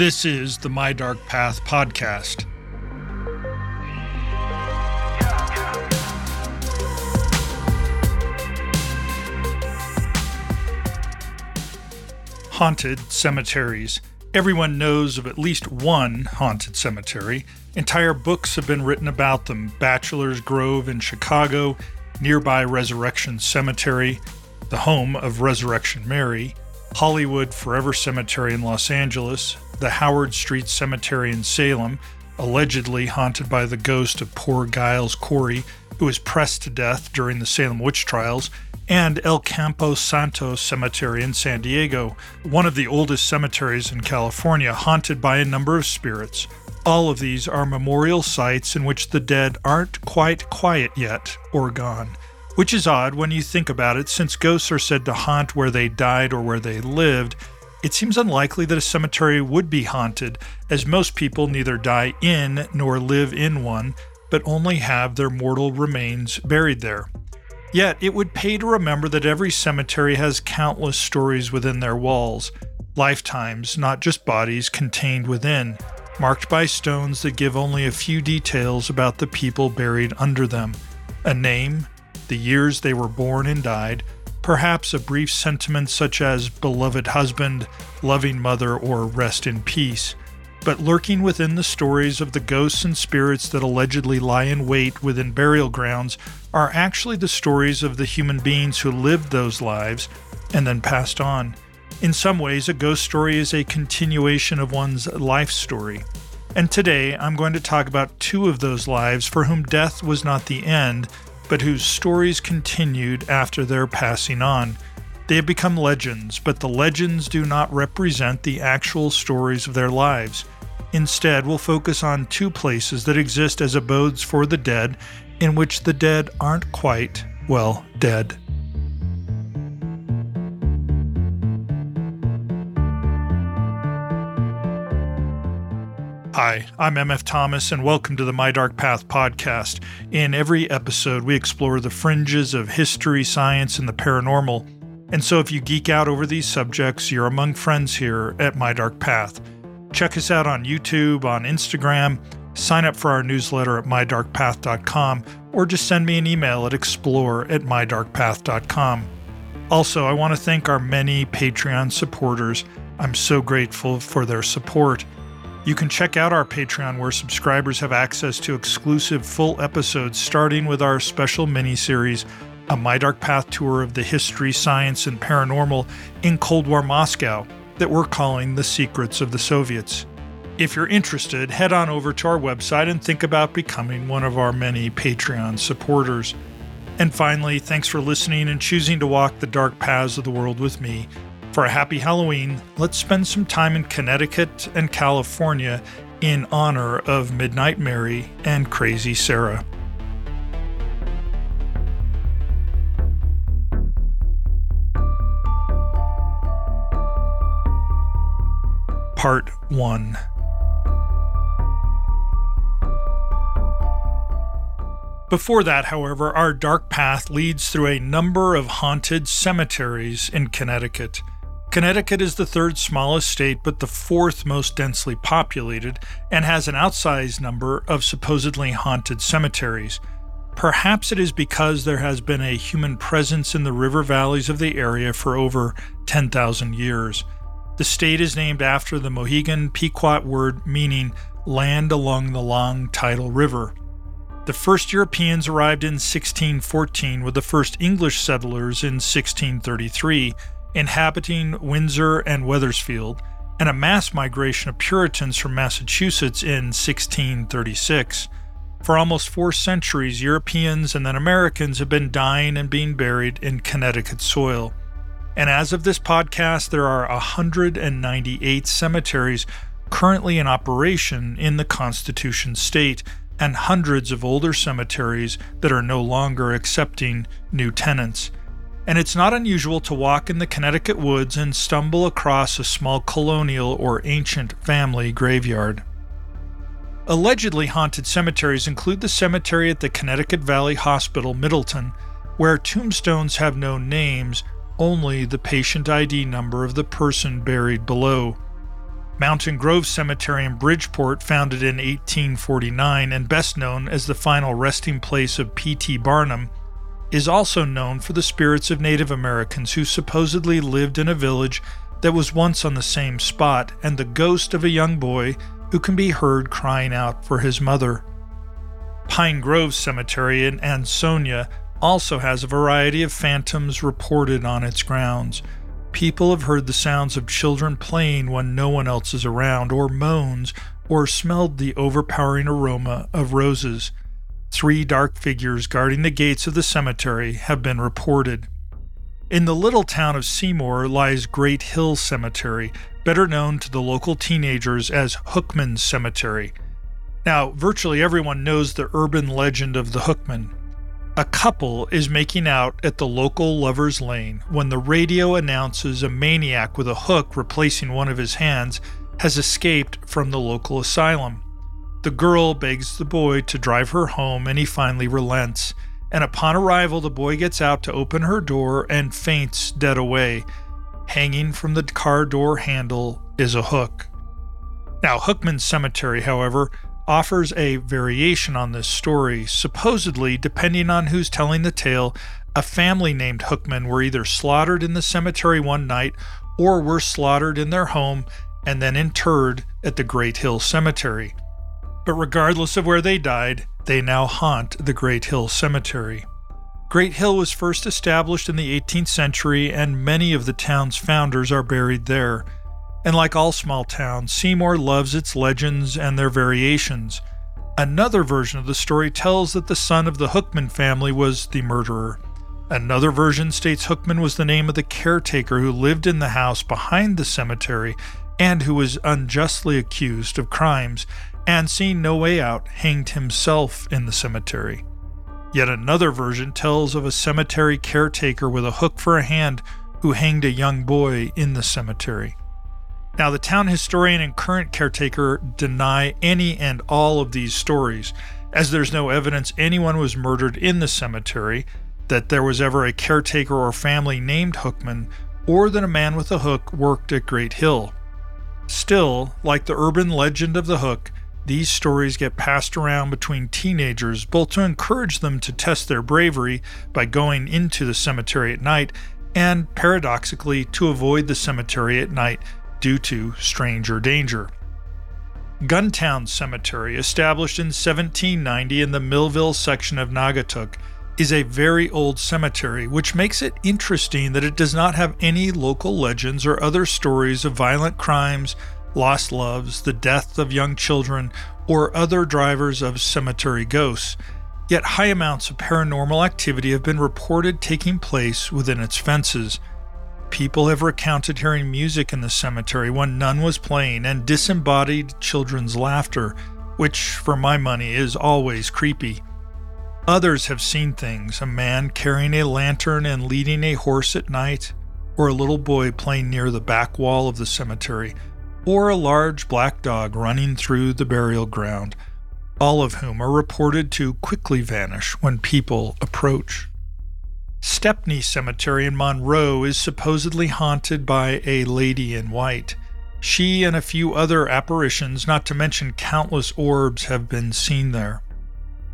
This is the My Dark Path podcast. Haunted cemeteries. Everyone knows of at least one haunted cemetery. Entire books have been written about them Bachelor's Grove in Chicago, nearby Resurrection Cemetery, the home of Resurrection Mary, Hollywood Forever Cemetery in Los Angeles, the Howard Street Cemetery in Salem, allegedly haunted by the ghost of poor Giles Corey, who was pressed to death during the Salem witch trials, and El Campo Santo Cemetery in San Diego, one of the oldest cemeteries in California, haunted by a number of spirits. All of these are memorial sites in which the dead aren't quite quiet yet or gone. Which is odd when you think about it, since ghosts are said to haunt where they died or where they lived. It seems unlikely that a cemetery would be haunted, as most people neither die in nor live in one, but only have their mortal remains buried there. Yet, it would pay to remember that every cemetery has countless stories within their walls, lifetimes, not just bodies, contained within, marked by stones that give only a few details about the people buried under them a name, the years they were born and died, perhaps a brief sentiment such as beloved husband, loving mother, or rest in peace. But lurking within the stories of the ghosts and spirits that allegedly lie in wait within burial grounds are actually the stories of the human beings who lived those lives and then passed on. In some ways, a ghost story is a continuation of one's life story. And today, I'm going to talk about two of those lives for whom death was not the end, but whose stories continued after their passing on. They have become legends, but the legends do not represent the actual stories of their lives. Instead, we'll focus on two places that exist as abodes for the dead, in which the dead aren't quite, well, dead. Hi, I'm MF Thomas, and welcome to the My Dark Path podcast. In every episode, we explore the fringes of history, science, and the paranormal. And so, if you geek out over these subjects, you're among friends here at My Dark Path. Check us out on YouTube, on Instagram, sign up for our newsletter at mydarkpath.com, or just send me an email at explore at mydarkpath.com. Also, I want to thank our many Patreon supporters. I'm so grateful for their support. You can check out our Patreon where subscribers have access to exclusive full episodes, starting with our special mini series, A My Dark Path tour of the history, science, and paranormal in Cold War Moscow, that we're calling The Secrets of the Soviets. If you're interested, head on over to our website and think about becoming one of our many Patreon supporters. And finally, thanks for listening and choosing to walk the dark paths of the world with me. For a happy Halloween, let's spend some time in Connecticut and California in honor of Midnight Mary and Crazy Sarah. Part 1 Before that, however, our dark path leads through a number of haunted cemeteries in Connecticut. Connecticut is the third smallest state, but the fourth most densely populated, and has an outsized number of supposedly haunted cemeteries. Perhaps it is because there has been a human presence in the river valleys of the area for over 10,000 years. The state is named after the Mohegan Pequot word meaning land along the long tidal river. The first Europeans arrived in 1614, with the first English settlers in 1633 inhabiting Windsor and Wethersfield, and a mass migration of Puritans from Massachusetts in 1636. For almost four centuries, Europeans and then Americans have been dying and being buried in Connecticut soil. And as of this podcast, there are 198 cemeteries currently in operation in the Constitution state, and hundreds of older cemeteries that are no longer accepting new tenants and it's not unusual to walk in the Connecticut woods and stumble across a small colonial or ancient family graveyard. Allegedly haunted cemeteries include the cemetery at the Connecticut Valley Hospital, Middletown, where tombstones have no names, only the patient ID number of the person buried below. Mountain Grove Cemetery in Bridgeport, founded in 1849 and best known as the final resting place of P.T. Barnum, is also known for the spirits of Native Americans who supposedly lived in a village that was once on the same spot and the ghost of a young boy who can be heard crying out for his mother. Pine Grove Cemetery in Ansonia also has a variety of phantoms reported on its grounds. People have heard the sounds of children playing when no one else is around, or moans, or smelled the overpowering aroma of roses. Three dark figures guarding the gates of the cemetery have been reported. In the little town of Seymour lies Great Hill Cemetery, better known to the local teenagers as Hookman Cemetery. Now, virtually everyone knows the urban legend of the Hookman. A couple is making out at the local lover's lane when the radio announces a maniac with a hook replacing one of his hands has escaped from the local asylum. The girl begs the boy to drive her home and he finally relents. And upon arrival, the boy gets out to open her door and faints dead away. Hanging from the car door handle is a hook. Now, Hookman Cemetery, however, offers a variation on this story. Supposedly, depending on who's telling the tale, a family named Hookman were either slaughtered in the cemetery one night or were slaughtered in their home and then interred at the Great Hill Cemetery. But regardless of where they died, they now haunt the Great Hill Cemetery. Great Hill was first established in the 18th century, and many of the town's founders are buried there. And like all small towns, Seymour loves its legends and their variations. Another version of the story tells that the son of the Hookman family was the murderer. Another version states Hookman was the name of the caretaker who lived in the house behind the cemetery and who was unjustly accused of crimes and seeing no way out, hanged himself in the cemetery. Yet another version tells of a cemetery caretaker with a hook for a hand who hanged a young boy in the cemetery. Now, the town historian and current caretaker deny any and all of these stories, as there's no evidence anyone was murdered in the cemetery, that there was ever a caretaker or family named Hookman, or that a man with a hook worked at Great Hill. Still, like the urban legend of the hook, these stories get passed around between teenagers, both to encourage them to test their bravery by going into the cemetery at night, and paradoxically, to avoid the cemetery at night due to stranger danger. Guntown Cemetery, established in 1790 in the Millville section of Naugatuck, is a very old cemetery, which makes it interesting that it does not have any local legends or other stories of violent crimes, lost loves, the death of young children, or other drivers of cemetery ghosts. Yet high amounts of paranormal activity have been reported taking place within its fences. People have recounted hearing music in the cemetery when none was playing and disembodied children's laughter, which, for my money, is always creepy. Others have seen things a man carrying a lantern and leading a horse at night, or a little boy playing near the back wall of the cemetery, or a large black dog running through the burial ground, all of whom are reported to quickly vanish when people approach. Stepney Cemetery in Monroe is supposedly haunted by a lady in white. She and a few other apparitions, not to mention countless orbs, have been seen there.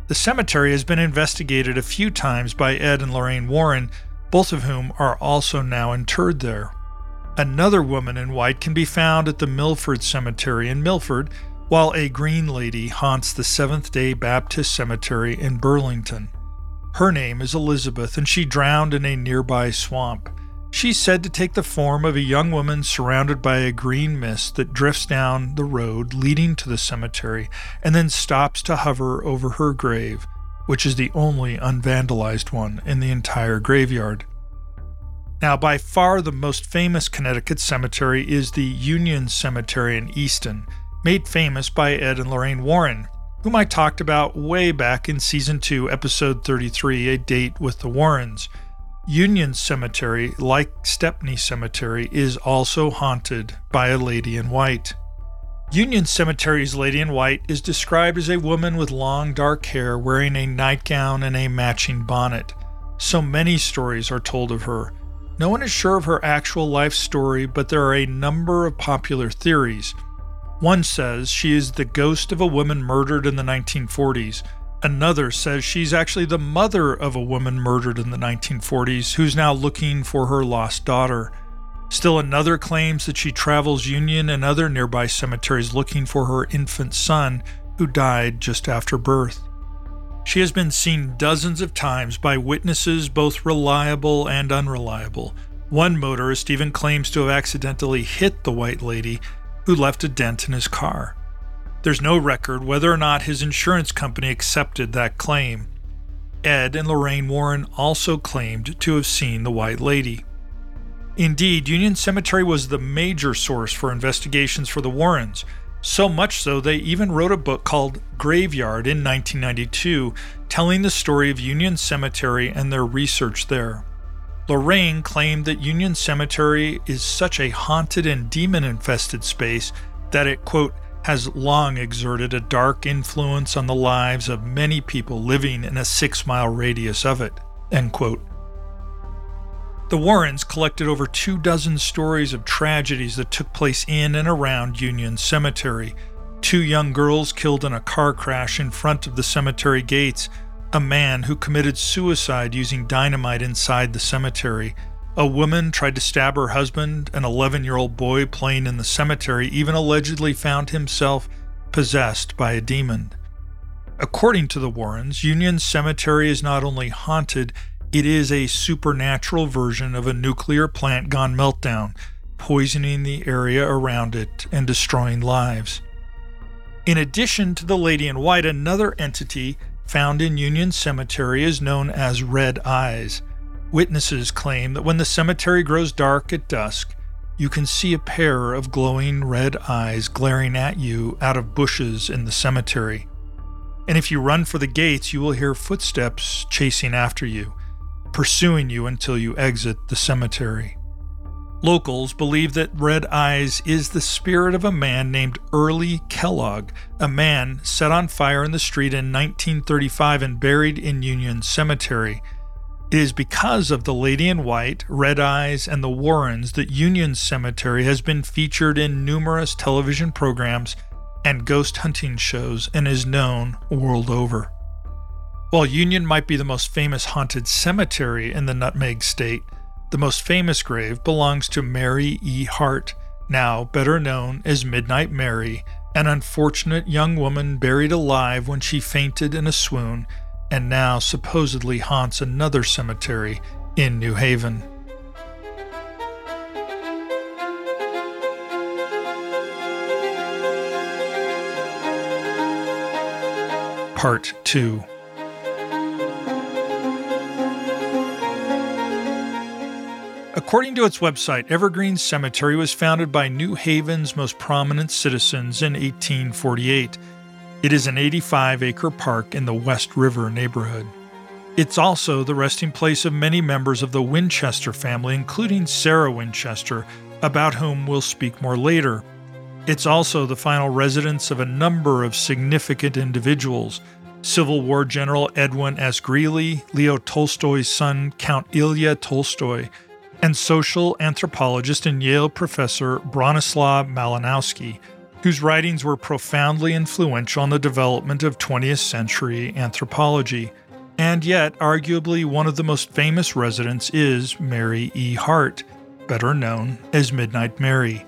The cemetery has been investigated a few times by Ed and Lorraine Warren, both of whom are also now interred there. Another woman in white can be found at the Milford Cemetery in Milford, while a green lady haunts the Seventh day Baptist Cemetery in Burlington. Her name is Elizabeth, and she drowned in a nearby swamp. She's said to take the form of a young woman surrounded by a green mist that drifts down the road leading to the cemetery and then stops to hover over her grave, which is the only unvandalized one in the entire graveyard. Now, by far the most famous Connecticut cemetery is the Union Cemetery in Easton, made famous by Ed and Lorraine Warren, whom I talked about way back in Season 2, Episode 33, A Date with the Warrens. Union Cemetery, like Stepney Cemetery, is also haunted by a lady in white. Union Cemetery's Lady in White is described as a woman with long dark hair wearing a nightgown and a matching bonnet. So many stories are told of her. No one is sure of her actual life story, but there are a number of popular theories. One says she is the ghost of a woman murdered in the 1940s. Another says she's actually the mother of a woman murdered in the 1940s who's now looking for her lost daughter. Still another claims that she travels Union and other nearby cemeteries looking for her infant son who died just after birth. She has been seen dozens of times by witnesses, both reliable and unreliable. One motorist even claims to have accidentally hit the white lady who left a dent in his car. There's no record whether or not his insurance company accepted that claim. Ed and Lorraine Warren also claimed to have seen the white lady. Indeed, Union Cemetery was the major source for investigations for the Warrens, so much so they even wrote a book called Graveyard in 1992, telling the story of Union Cemetery and their research there. Lorraine claimed that Union Cemetery is such a haunted and demon infested space that it, quote, has long exerted a dark influence on the lives of many people living in a six mile radius of it, end quote. The Warrens collected over two dozen stories of tragedies that took place in and around Union Cemetery. Two young girls killed in a car crash in front of the cemetery gates, a man who committed suicide using dynamite inside the cemetery. A woman tried to stab her husband. An 11 year old boy playing in the cemetery even allegedly found himself possessed by a demon. According to the Warrens, Union Cemetery is not only haunted, it is a supernatural version of a nuclear plant gone meltdown, poisoning the area around it and destroying lives. In addition to the Lady in White, another entity found in Union Cemetery is known as Red Eyes. Witnesses claim that when the cemetery grows dark at dusk, you can see a pair of glowing red eyes glaring at you out of bushes in the cemetery. And if you run for the gates, you will hear footsteps chasing after you pursuing you until you exit the cemetery. Locals believe that Red Eyes is the spirit of a man named Early Kellogg, a man set on fire in the street in 1935 and buried in Union Cemetery. It is because of the Lady in White, Red Eyes, and the Warrens that Union Cemetery has been featured in numerous television programs and ghost hunting shows and is known world over. While Union might be the most famous haunted cemetery in the Nutmeg State, the most famous grave belongs to Mary E. Hart, now better known as Midnight Mary, an unfortunate young woman buried alive when she fainted in a swoon and now supposedly haunts another cemetery in New Haven. Part 2 According to its website, Evergreen Cemetery was founded by New Haven's most prominent citizens in 1848. It is an 85 acre park in the West River neighborhood. It's also the resting place of many members of the Winchester family, including Sarah Winchester, about whom we'll speak more later. It's also the final residence of a number of significant individuals Civil War General Edwin S. Greeley, Leo Tolstoy's son, Count Ilya Tolstoy, and social anthropologist and Yale professor Bronislaw Malinowski, whose writings were profoundly influential on the development of 20th century anthropology. And yet, arguably one of the most famous residents is Mary E. Hart, better known as Midnight Mary.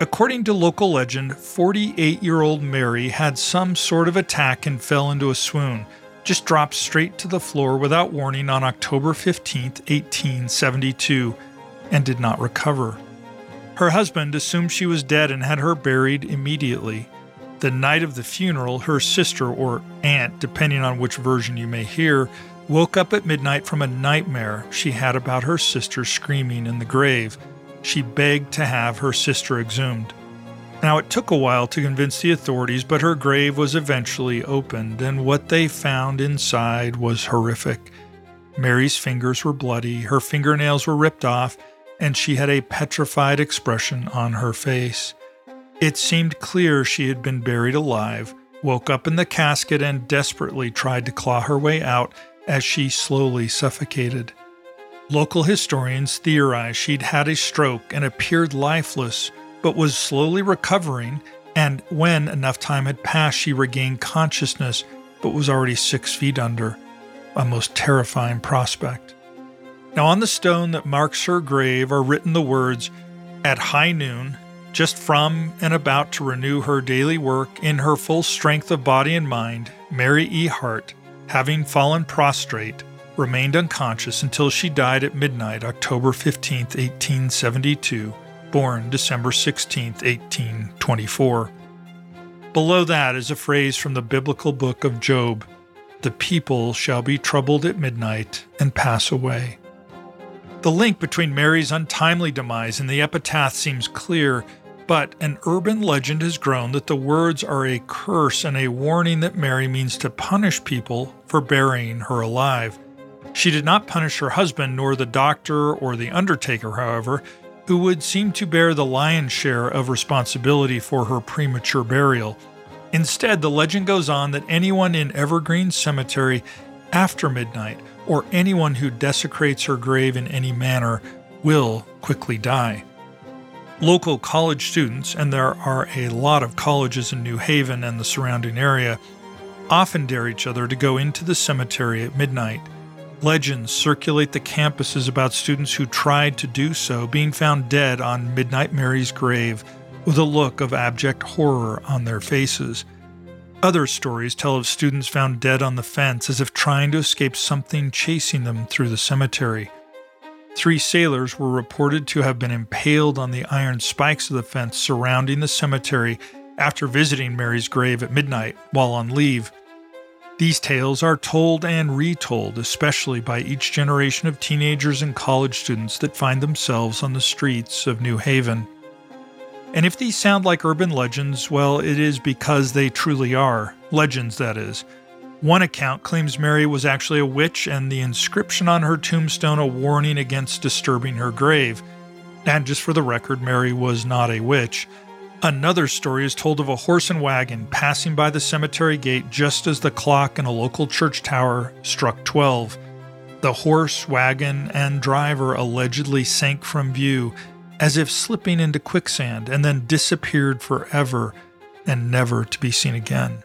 According to local legend, 48 year old Mary had some sort of attack and fell into a swoon just dropped straight to the floor without warning on October 15, 1872, and did not recover. Her husband assumed she was dead and had her buried immediately. The night of the funeral, her sister or aunt, depending on which version you may hear, woke up at midnight from a nightmare she had about her sister screaming in the grave. She begged to have her sister exhumed. Now, it took a while to convince the authorities, but her grave was eventually opened, and what they found inside was horrific. Mary's fingers were bloody, her fingernails were ripped off, and she had a petrified expression on her face. It seemed clear she had been buried alive, woke up in the casket, and desperately tried to claw her way out as she slowly suffocated. Local historians theorize she'd had a stroke and appeared lifeless but was slowly recovering and when enough time had passed, she regained consciousness but was already six feet under. A most terrifying prospect. Now, on the stone that marks her grave are written the words, At high noon, just from and about to renew her daily work in her full strength of body and mind, Mary E. Hart, having fallen prostrate, remained unconscious until she died at midnight, October 15, 1872, born December 16, 1824. Below that is a phrase from the biblical book of Job The people shall be troubled at midnight and pass away. The link between Mary's untimely demise and the epitaph seems clear, but an urban legend has grown that the words are a curse and a warning that Mary means to punish people for burying her alive. She did not punish her husband nor the doctor or the undertaker, however, who would seem to bear the lion's share of responsibility for her premature burial. Instead, the legend goes on that anyone in Evergreen Cemetery after midnight, or anyone who desecrates her grave in any manner, will quickly die. Local college students, and there are a lot of colleges in New Haven and the surrounding area, often dare each other to go into the cemetery at midnight. Legends circulate the campuses about students who tried to do so being found dead on Midnight Mary's grave with a look of abject horror on their faces. Other stories tell of students found dead on the fence as if trying to escape something chasing them through the cemetery. Three sailors were reported to have been impaled on the iron spikes of the fence surrounding the cemetery after visiting Mary's grave at midnight while on leave. These tales are told and retold, especially by each generation of teenagers and college students that find themselves on the streets of New Haven. And if these sound like urban legends, well, it is because they truly are. Legends, that is. One account claims Mary was actually a witch, and the inscription on her tombstone a warning against disturbing her grave. And just for the record, Mary was not a witch. Another story is told of a horse and wagon passing by the cemetery gate just as the clock in a local church tower struck 12. The horse, wagon, and driver allegedly sank from view as if slipping into quicksand and then disappeared forever and never to be seen again.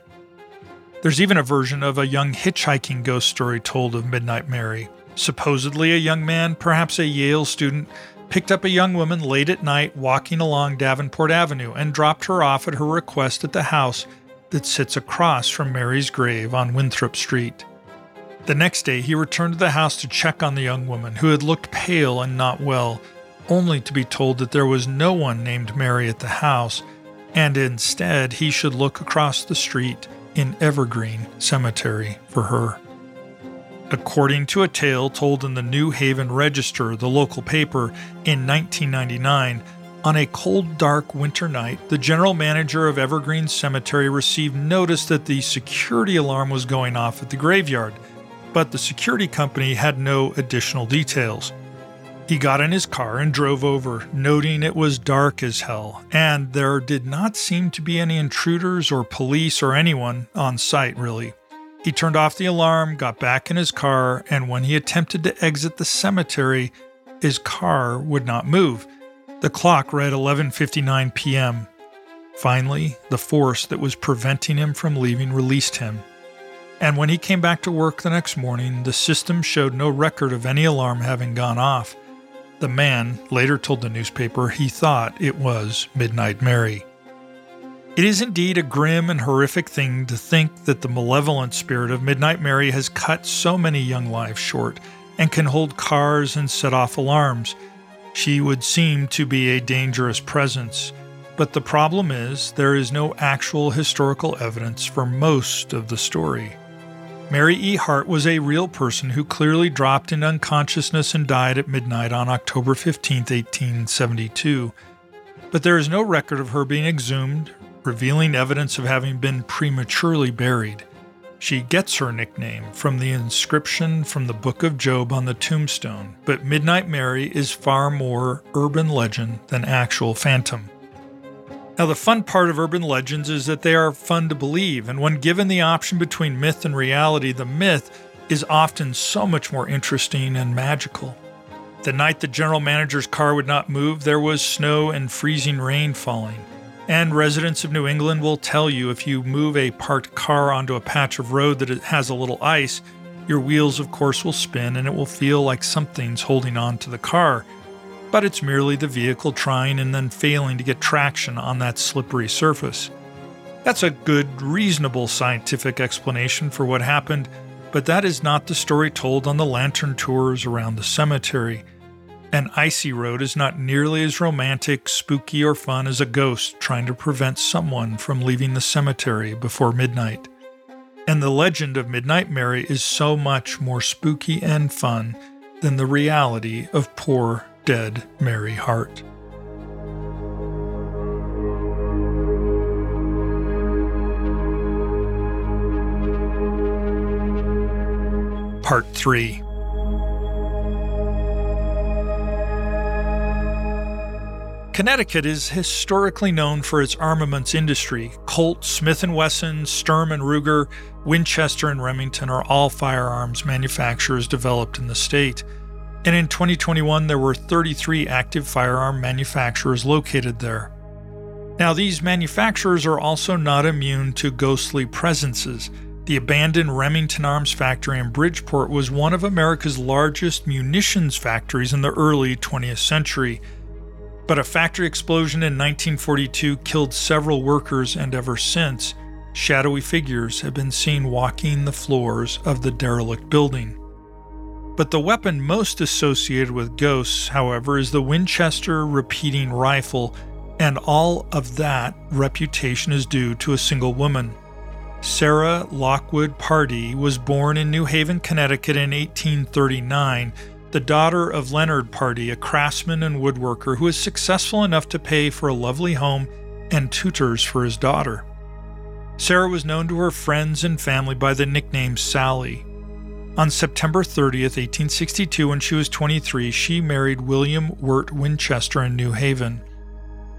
There's even a version of a young hitchhiking ghost story told of Midnight Mary. Supposedly, a young man, perhaps a Yale student, picked up a young woman late at night walking along Davenport Avenue and dropped her off at her request at the house that sits across from Mary's grave on Winthrop Street. The next day, he returned to the house to check on the young woman, who had looked pale and not well, only to be told that there was no one named Mary at the house, and instead he should look across the street in Evergreen Cemetery for her. According to a tale told in the New Haven Register, the local paper, in 1999, on a cold, dark winter night, the general manager of Evergreen Cemetery received notice that the security alarm was going off at the graveyard, but the security company had no additional details. He got in his car and drove over, noting it was dark as hell, and there did not seem to be any intruders or police or anyone on site, really. He turned off the alarm, got back in his car, and when he attempted to exit the cemetery, his car would not move. The clock read 11:59 p.m. Finally, the force that was preventing him from leaving released him. And when he came back to work the next morning, the system showed no record of any alarm having gone off. The man later told the newspaper he thought it was Midnight Mary. It is indeed a grim and horrific thing to think that the malevolent spirit of Midnight Mary has cut so many young lives short and can hold cars and set off alarms. She would seem to be a dangerous presence, but the problem is there is no actual historical evidence for most of the story. Mary E. Hart was a real person who clearly dropped into unconsciousness and died at midnight on October 15, 1872. But there is no record of her being exhumed, revealing evidence of having been prematurely buried. She gets her nickname from the inscription from the Book of Job on the tombstone, but Midnight Mary is far more urban legend than actual phantom. Now, the fun part of urban legends is that they are fun to believe, and when given the option between myth and reality, the myth is often so much more interesting and magical. The night the general manager's car would not move, there was snow and freezing rain falling. And residents of New England will tell you if you move a parked car onto a patch of road that has a little ice, your wheels, of course, will spin and it will feel like something's holding on to the car. But it's merely the vehicle trying and then failing to get traction on that slippery surface. That's a good, reasonable scientific explanation for what happened, but that is not the story told on the lantern tours around the cemetery. An icy road is not nearly as romantic, spooky, or fun as a ghost trying to prevent someone from leaving the cemetery before midnight. And the legend of Midnight Mary is so much more spooky and fun than the reality of poor, dead Mary Hart. Part 3 Connecticut is historically known for its armaments industry. Colt, Smith & Wesson, Sturm Ruger, Winchester and Remington are all firearms manufacturers developed in the state. And in 2021 there were 33 active firearm manufacturers located there. Now these manufacturers are also not immune to ghostly presences. The abandoned Remington Arms factory in Bridgeport was one of America's largest munitions factories in the early 20th century. But a factory explosion in 1942 killed several workers, and ever since, shadowy figures have been seen walking the floors of the derelict building. But the weapon most associated with ghosts, however, is the Winchester repeating rifle, and all of that reputation is due to a single woman. Sarah Lockwood Pardee was born in New Haven, Connecticut in 1839 the daughter of Leonard Pardee, a craftsman and woodworker who was successful enough to pay for a lovely home and tutors for his daughter. Sarah was known to her friends and family by the nickname Sally. On September 30th, 1862, when she was 23, she married William Wirt Winchester in New Haven.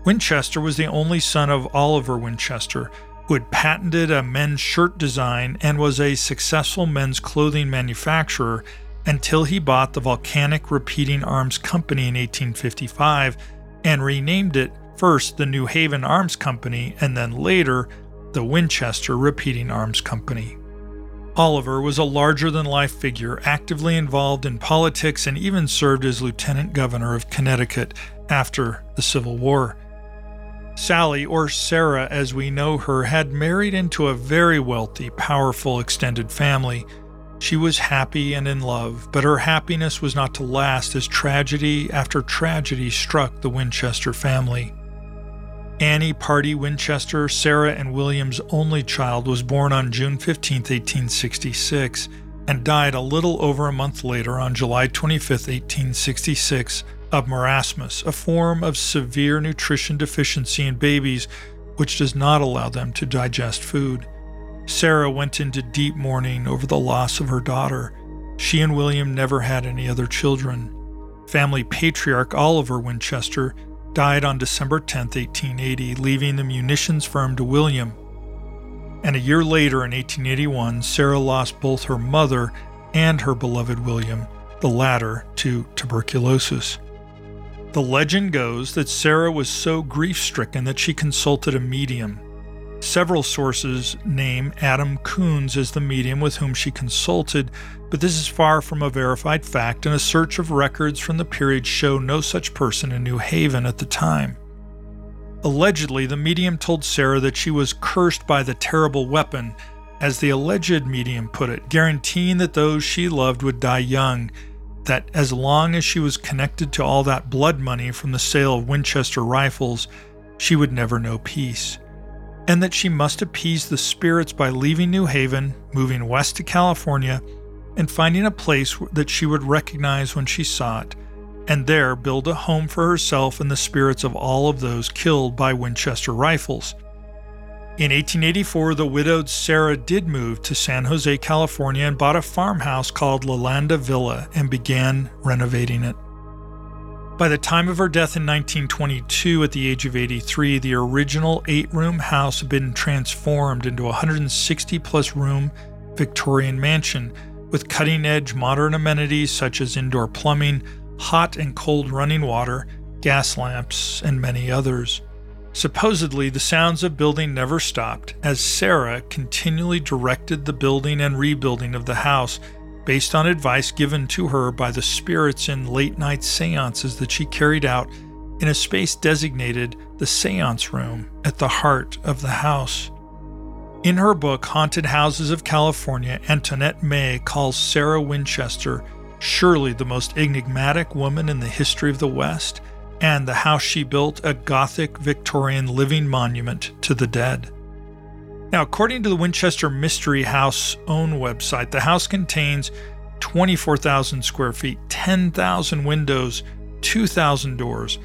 Winchester was the only son of Oliver Winchester, who had patented a men's shirt design and was a successful men's clothing manufacturer until he bought the Volcanic Repeating Arms Company in 1855 and renamed it first the New Haven Arms Company and then later the Winchester Repeating Arms Company. Oliver was a larger than life figure actively involved in politics and even served as lieutenant governor of Connecticut after the Civil War. Sally, or Sarah as we know her, had married into a very wealthy, powerful extended family she was happy and in love, but her happiness was not to last as tragedy after tragedy struck the Winchester family. Annie Pardee Winchester, Sarah and William's only child, was born on June 15, 1866, and died a little over a month later on July 25, 1866, of marasmus, a form of severe nutrition deficiency in babies which does not allow them to digest food. Sarah went into deep mourning over the loss of her daughter. She and William never had any other children. Family patriarch Oliver Winchester died on December 10, 1880, leaving the munitions firm to William. And a year later, in 1881, Sarah lost both her mother and her beloved William, the latter to tuberculosis. The legend goes that Sarah was so grief stricken that she consulted a medium. Several sources name Adam Coons as the medium with whom she consulted, but this is far from a verified fact, and a search of records from the period show no such person in New Haven at the time. Allegedly, the medium told Sarah that she was cursed by the terrible weapon, as the alleged medium put it, guaranteeing that those she loved would die young, that as long as she was connected to all that blood money from the sale of Winchester rifles, she would never know peace and that she must appease the spirits by leaving New Haven, moving west to California, and finding a place that she would recognize when she saw it, and there build a home for herself and the spirits of all of those killed by Winchester rifles. In 1884, the widowed Sarah did move to San Jose, California, and bought a farmhouse called Llanada Villa and began renovating it. By the time of her death in 1922, at the age of 83, the original eight room house had been transformed into a 160 plus room Victorian mansion with cutting edge modern amenities such as indoor plumbing, hot and cold running water, gas lamps, and many others. Supposedly, the sounds of building never stopped as Sarah continually directed the building and rebuilding of the house based on advice given to her by the spirits in late night seances that she carried out in a space designated the seance room at the heart of the house. In her book, Haunted Houses of California, Antoinette May calls Sarah Winchester surely the most enigmatic woman in the history of the West and the house she built a Gothic Victorian living monument to the dead. Now, according to the Winchester Mystery House own website, the house contains 24,000 square feet, 10,000 windows, 2,000 doors,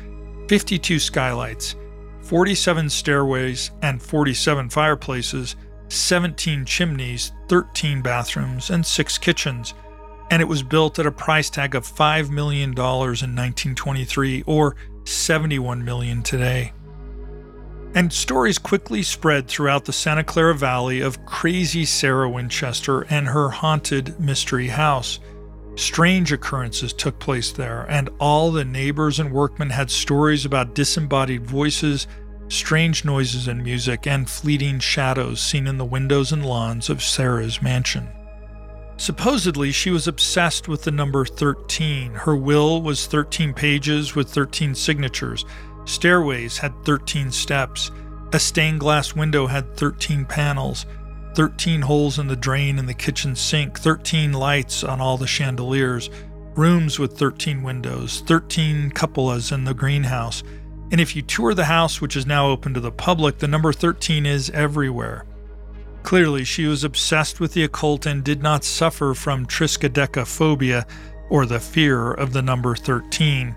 52 skylights, 47 stairways, and 47 fireplaces, 17 chimneys, 13 bathrooms, and 6 kitchens and it was built at a price tag of $5 million in 1923 or 71 million today. And stories quickly spread throughout the Santa Clara Valley of crazy Sarah Winchester and her haunted mystery house. Strange occurrences took place there, and all the neighbors and workmen had stories about disembodied voices, strange noises and music, and fleeting shadows seen in the windows and lawns of Sarah's mansion. Supposedly, she was obsessed with the number 13. Her will was 13 pages with 13 signatures. Stairways had 13 steps. A stained glass window had 13 panels. 13 holes in the drain in the kitchen sink. 13 lights on all the chandeliers. Rooms with 13 windows. 13 cupolas in the greenhouse. And if you tour the house, which is now open to the public, the number 13 is everywhere. Clearly, she was obsessed with the occult and did not suffer from triskaidekaphobia, or the fear of the number 13.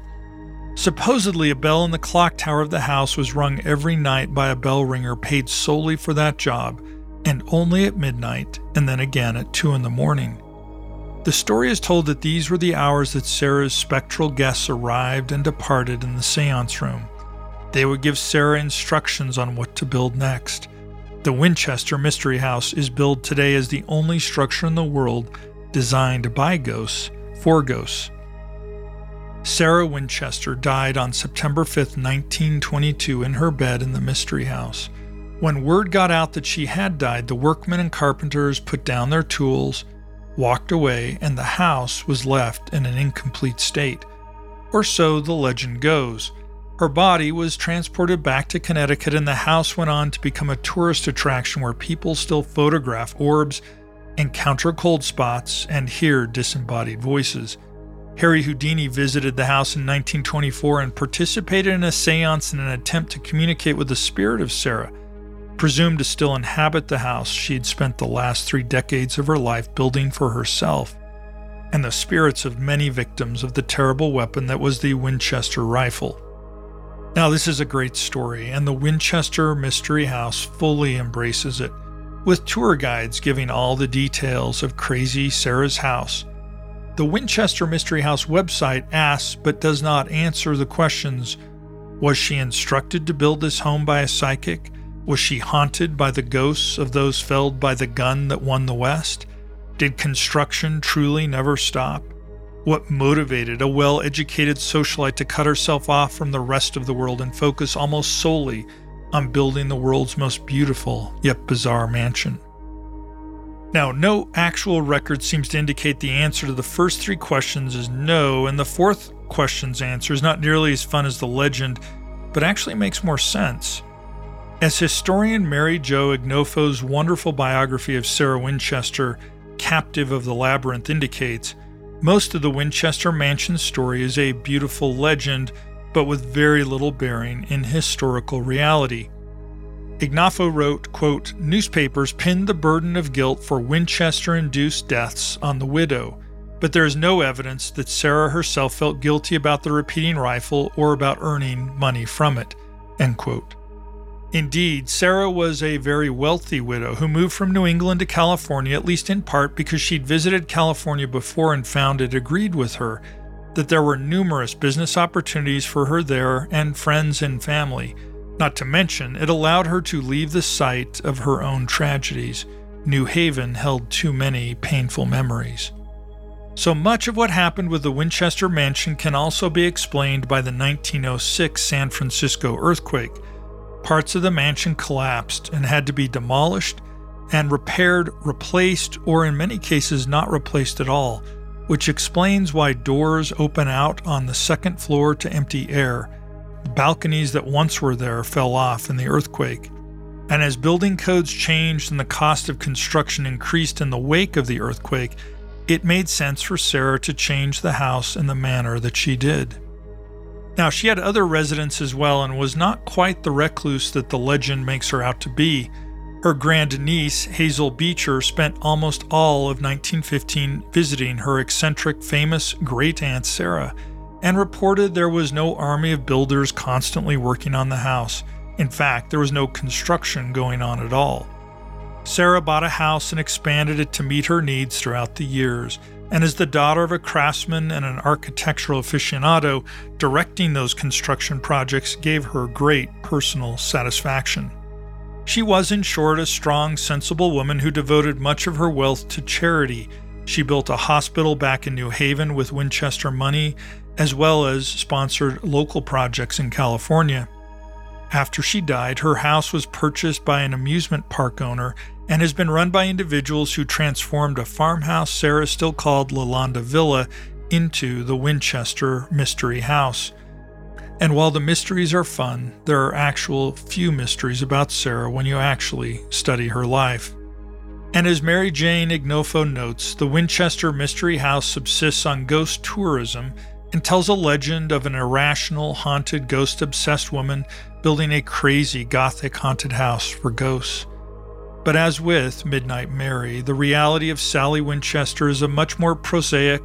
Supposedly, a bell in the clock tower of the house was rung every night by a bell ringer paid solely for that job, and only at midnight, and then again at 2 in the morning. The story is told that these were the hours that Sarah's spectral guests arrived and departed in the seance room. They would give Sarah instructions on what to build next. The Winchester Mystery House is billed today as the only structure in the world designed by ghosts for ghosts. Sarah Winchester died on September 5, 1922, in her bed in the Mystery House. When word got out that she had died, the workmen and carpenters put down their tools, walked away, and the house was left in an incomplete state. Or so the legend goes. Her body was transported back to Connecticut, and the house went on to become a tourist attraction where people still photograph orbs, encounter cold spots, and hear disembodied voices. Harry Houdini visited the house in 1924 and participated in a seance in an attempt to communicate with the spirit of Sarah, presumed to still inhabit the house she had spent the last three decades of her life building for herself, and the spirits of many victims of the terrible weapon that was the Winchester rifle. Now, this is a great story, and the Winchester Mystery House fully embraces it, with tour guides giving all the details of crazy Sarah's house. The Winchester Mystery House website asks but does not answer the questions Was she instructed to build this home by a psychic? Was she haunted by the ghosts of those felled by the gun that won the West? Did construction truly never stop? What motivated a well educated socialite to cut herself off from the rest of the world and focus almost solely on building the world's most beautiful yet bizarre mansion? Now, no actual record seems to indicate the answer to the first three questions is no, and the fourth question's answer is not nearly as fun as the legend, but actually makes more sense. As historian Mary Jo Ignoffo's wonderful biography of Sarah Winchester, Captive of the Labyrinth, indicates, most of the Winchester Mansion story is a beautiful legend, but with very little bearing in historical reality. Ignoffo wrote, quote, Newspapers pinned the burden of guilt for Winchester induced deaths on the widow, but there is no evidence that Sarah herself felt guilty about the repeating rifle or about earning money from it. End quote. Indeed, Sarah was a very wealthy widow who moved from New England to California, at least in part because she'd visited California before and found it agreed with her that there were numerous business opportunities for her there and friends and family. Not to mention, it allowed her to leave the site of her own tragedies. New Haven held too many painful memories. So much of what happened with the Winchester Mansion can also be explained by the 1906 San Francisco earthquake parts of the mansion collapsed and had to be demolished and repaired, replaced, or in many cases not replaced at all, which explains why doors open out on the second floor to empty air. Balconies that once were there fell off in the earthquake. And as building codes changed and the cost of construction increased in the wake of the earthquake, it made sense for Sarah to change the house in the manner that she did. Now, she had other residents as well and was not quite the recluse that the legend makes her out to be. Her grandniece, Hazel Beecher, spent almost all of 1915 visiting her eccentric, famous great aunt Sarah and reported there was no army of builders constantly working on the house. In fact, there was no construction going on at all. Sarah bought a house and expanded it to meet her needs throughout the years. And as the daughter of a craftsman and an architectural aficionado, directing those construction projects gave her great personal satisfaction. She was, in short, a strong, sensible woman who devoted much of her wealth to charity. She built a hospital back in New Haven with Winchester money, as well as sponsored local projects in California. After she died, her house was purchased by an amusement park owner and has been run by individuals who transformed a farmhouse Sarah still called Llanada Villa into the Winchester Mystery House. And while the mysteries are fun, there are actual few mysteries about Sarah when you actually study her life. And as Mary Jane Ignoffo notes, the Winchester Mystery House subsists on ghost tourism and tells a legend of an irrational, haunted, ghost obsessed woman building a crazy gothic haunted house for ghosts. But as with Midnight Mary, the reality of Sally Winchester is a much more prosaic,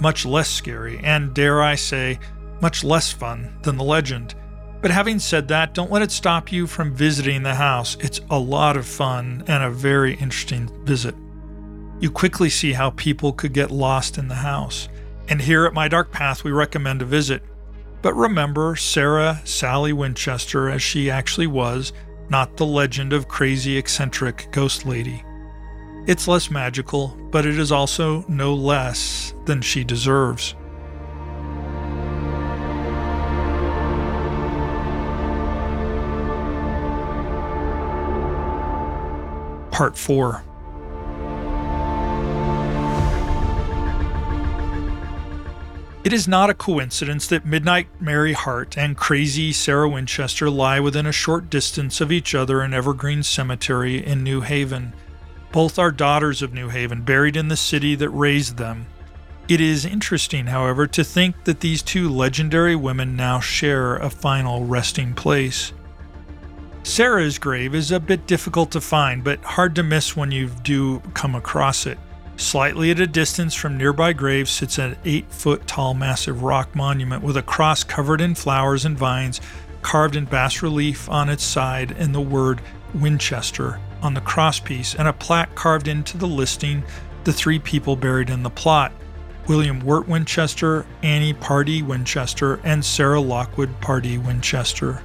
much less scary, and dare I say, much less fun than the legend. But having said that, don't let it stop you from visiting the house. It's a lot of fun and a very interesting visit. You quickly see how people could get lost in the house. And here at My Dark Path, we recommend a visit. But remember Sarah Sally Winchester as she actually was, not the legend of crazy, eccentric ghost lady. It's less magical, but it is also no less than she deserves. Part 4 It is not a coincidence that Midnight Mary Hart and crazy Sarah Winchester lie within a short distance of each other in Evergreen Cemetery in New Haven. Both are daughters of New Haven, buried in the city that raised them. It is interesting, however, to think that these two legendary women now share a final resting place. Sarah's grave is a bit difficult to find, but hard to miss when you do come across it. Slightly at a distance from nearby graves sits an eight foot tall massive rock monument with a cross covered in flowers and vines carved in bas relief on its side and the word Winchester on the crosspiece and a plaque carved into the listing the three people buried in the plot William Wirt Winchester, Annie Pardee Winchester, and Sarah Lockwood Pardee Winchester.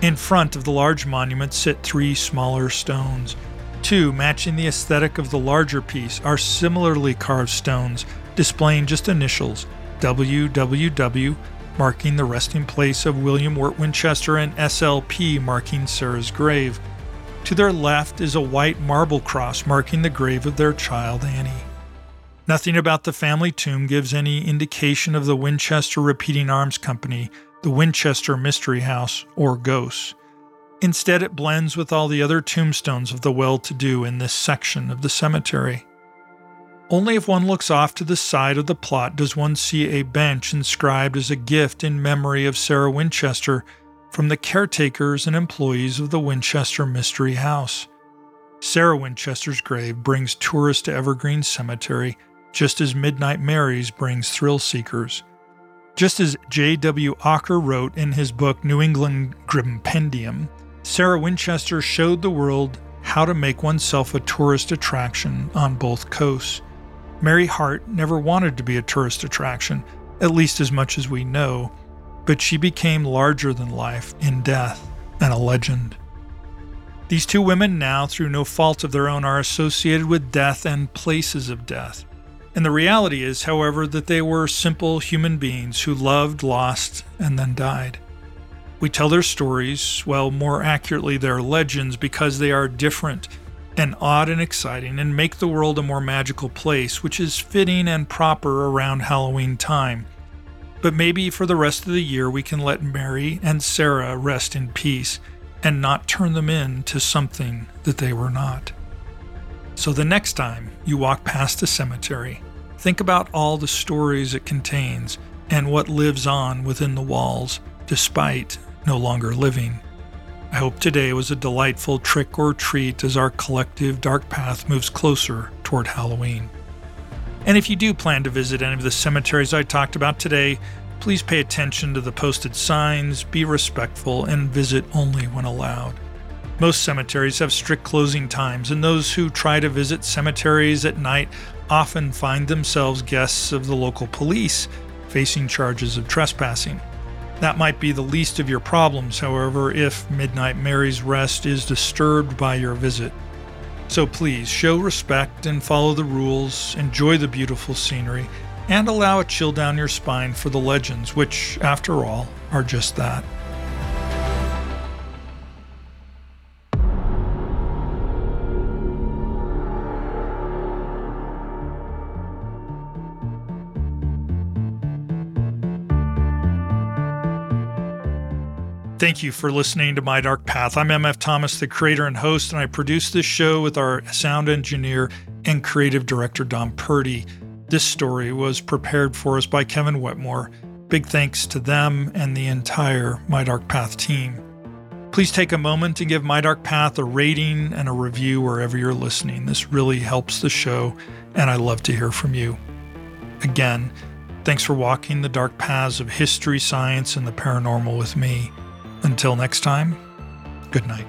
In front of the large monument sit three smaller stones. Two, matching the aesthetic of the larger piece, are similarly carved stones displaying just initials WWW, marking the resting place of William Wirt Winchester, and SLP, marking Sarah's grave. To their left is a white marble cross marking the grave of their child Annie. Nothing about the family tomb gives any indication of the Winchester Repeating Arms Company, the Winchester Mystery House, or ghosts. Instead, it blends with all the other tombstones of the well to do in this section of the cemetery. Only if one looks off to the side of the plot does one see a bench inscribed as a gift in memory of Sarah Winchester from the caretakers and employees of the Winchester Mystery House. Sarah Winchester's grave brings tourists to Evergreen Cemetery, just as Midnight Mary's brings thrill seekers. Just as J.W. Ocker wrote in his book New England Grimpendium, Sarah Winchester showed the world how to make oneself a tourist attraction on both coasts. Mary Hart never wanted to be a tourist attraction, at least as much as we know, but she became larger than life in death and a legend. These two women now, through no fault of their own, are associated with death and places of death. And the reality is, however, that they were simple human beings who loved, lost, and then died. We tell their stories, well, more accurately, their legends, because they are different and odd and exciting and make the world a more magical place, which is fitting and proper around Halloween time. But maybe for the rest of the year, we can let Mary and Sarah rest in peace and not turn them into something that they were not. So the next time you walk past a cemetery, think about all the stories it contains and what lives on within the walls, despite no longer living. I hope today was a delightful trick or treat as our collective dark path moves closer toward Halloween. And if you do plan to visit any of the cemeteries I talked about today, please pay attention to the posted signs, be respectful, and visit only when allowed. Most cemeteries have strict closing times, and those who try to visit cemeteries at night often find themselves guests of the local police, facing charges of trespassing. That might be the least of your problems, however, if Midnight Mary's rest is disturbed by your visit. So please show respect and follow the rules, enjoy the beautiful scenery, and allow a chill down your spine for the legends, which, after all, are just that. Thank you for listening to My Dark Path. I'm MF Thomas, the creator and host, and I produce this show with our sound engineer and creative director, Don Purdy. This story was prepared for us by Kevin Wetmore. Big thanks to them and the entire My Dark Path team. Please take a moment to give My Dark Path a rating and a review wherever you're listening. This really helps the show, and I love to hear from you. Again, thanks for walking the dark paths of history, science, and the paranormal with me. Until next time, good night.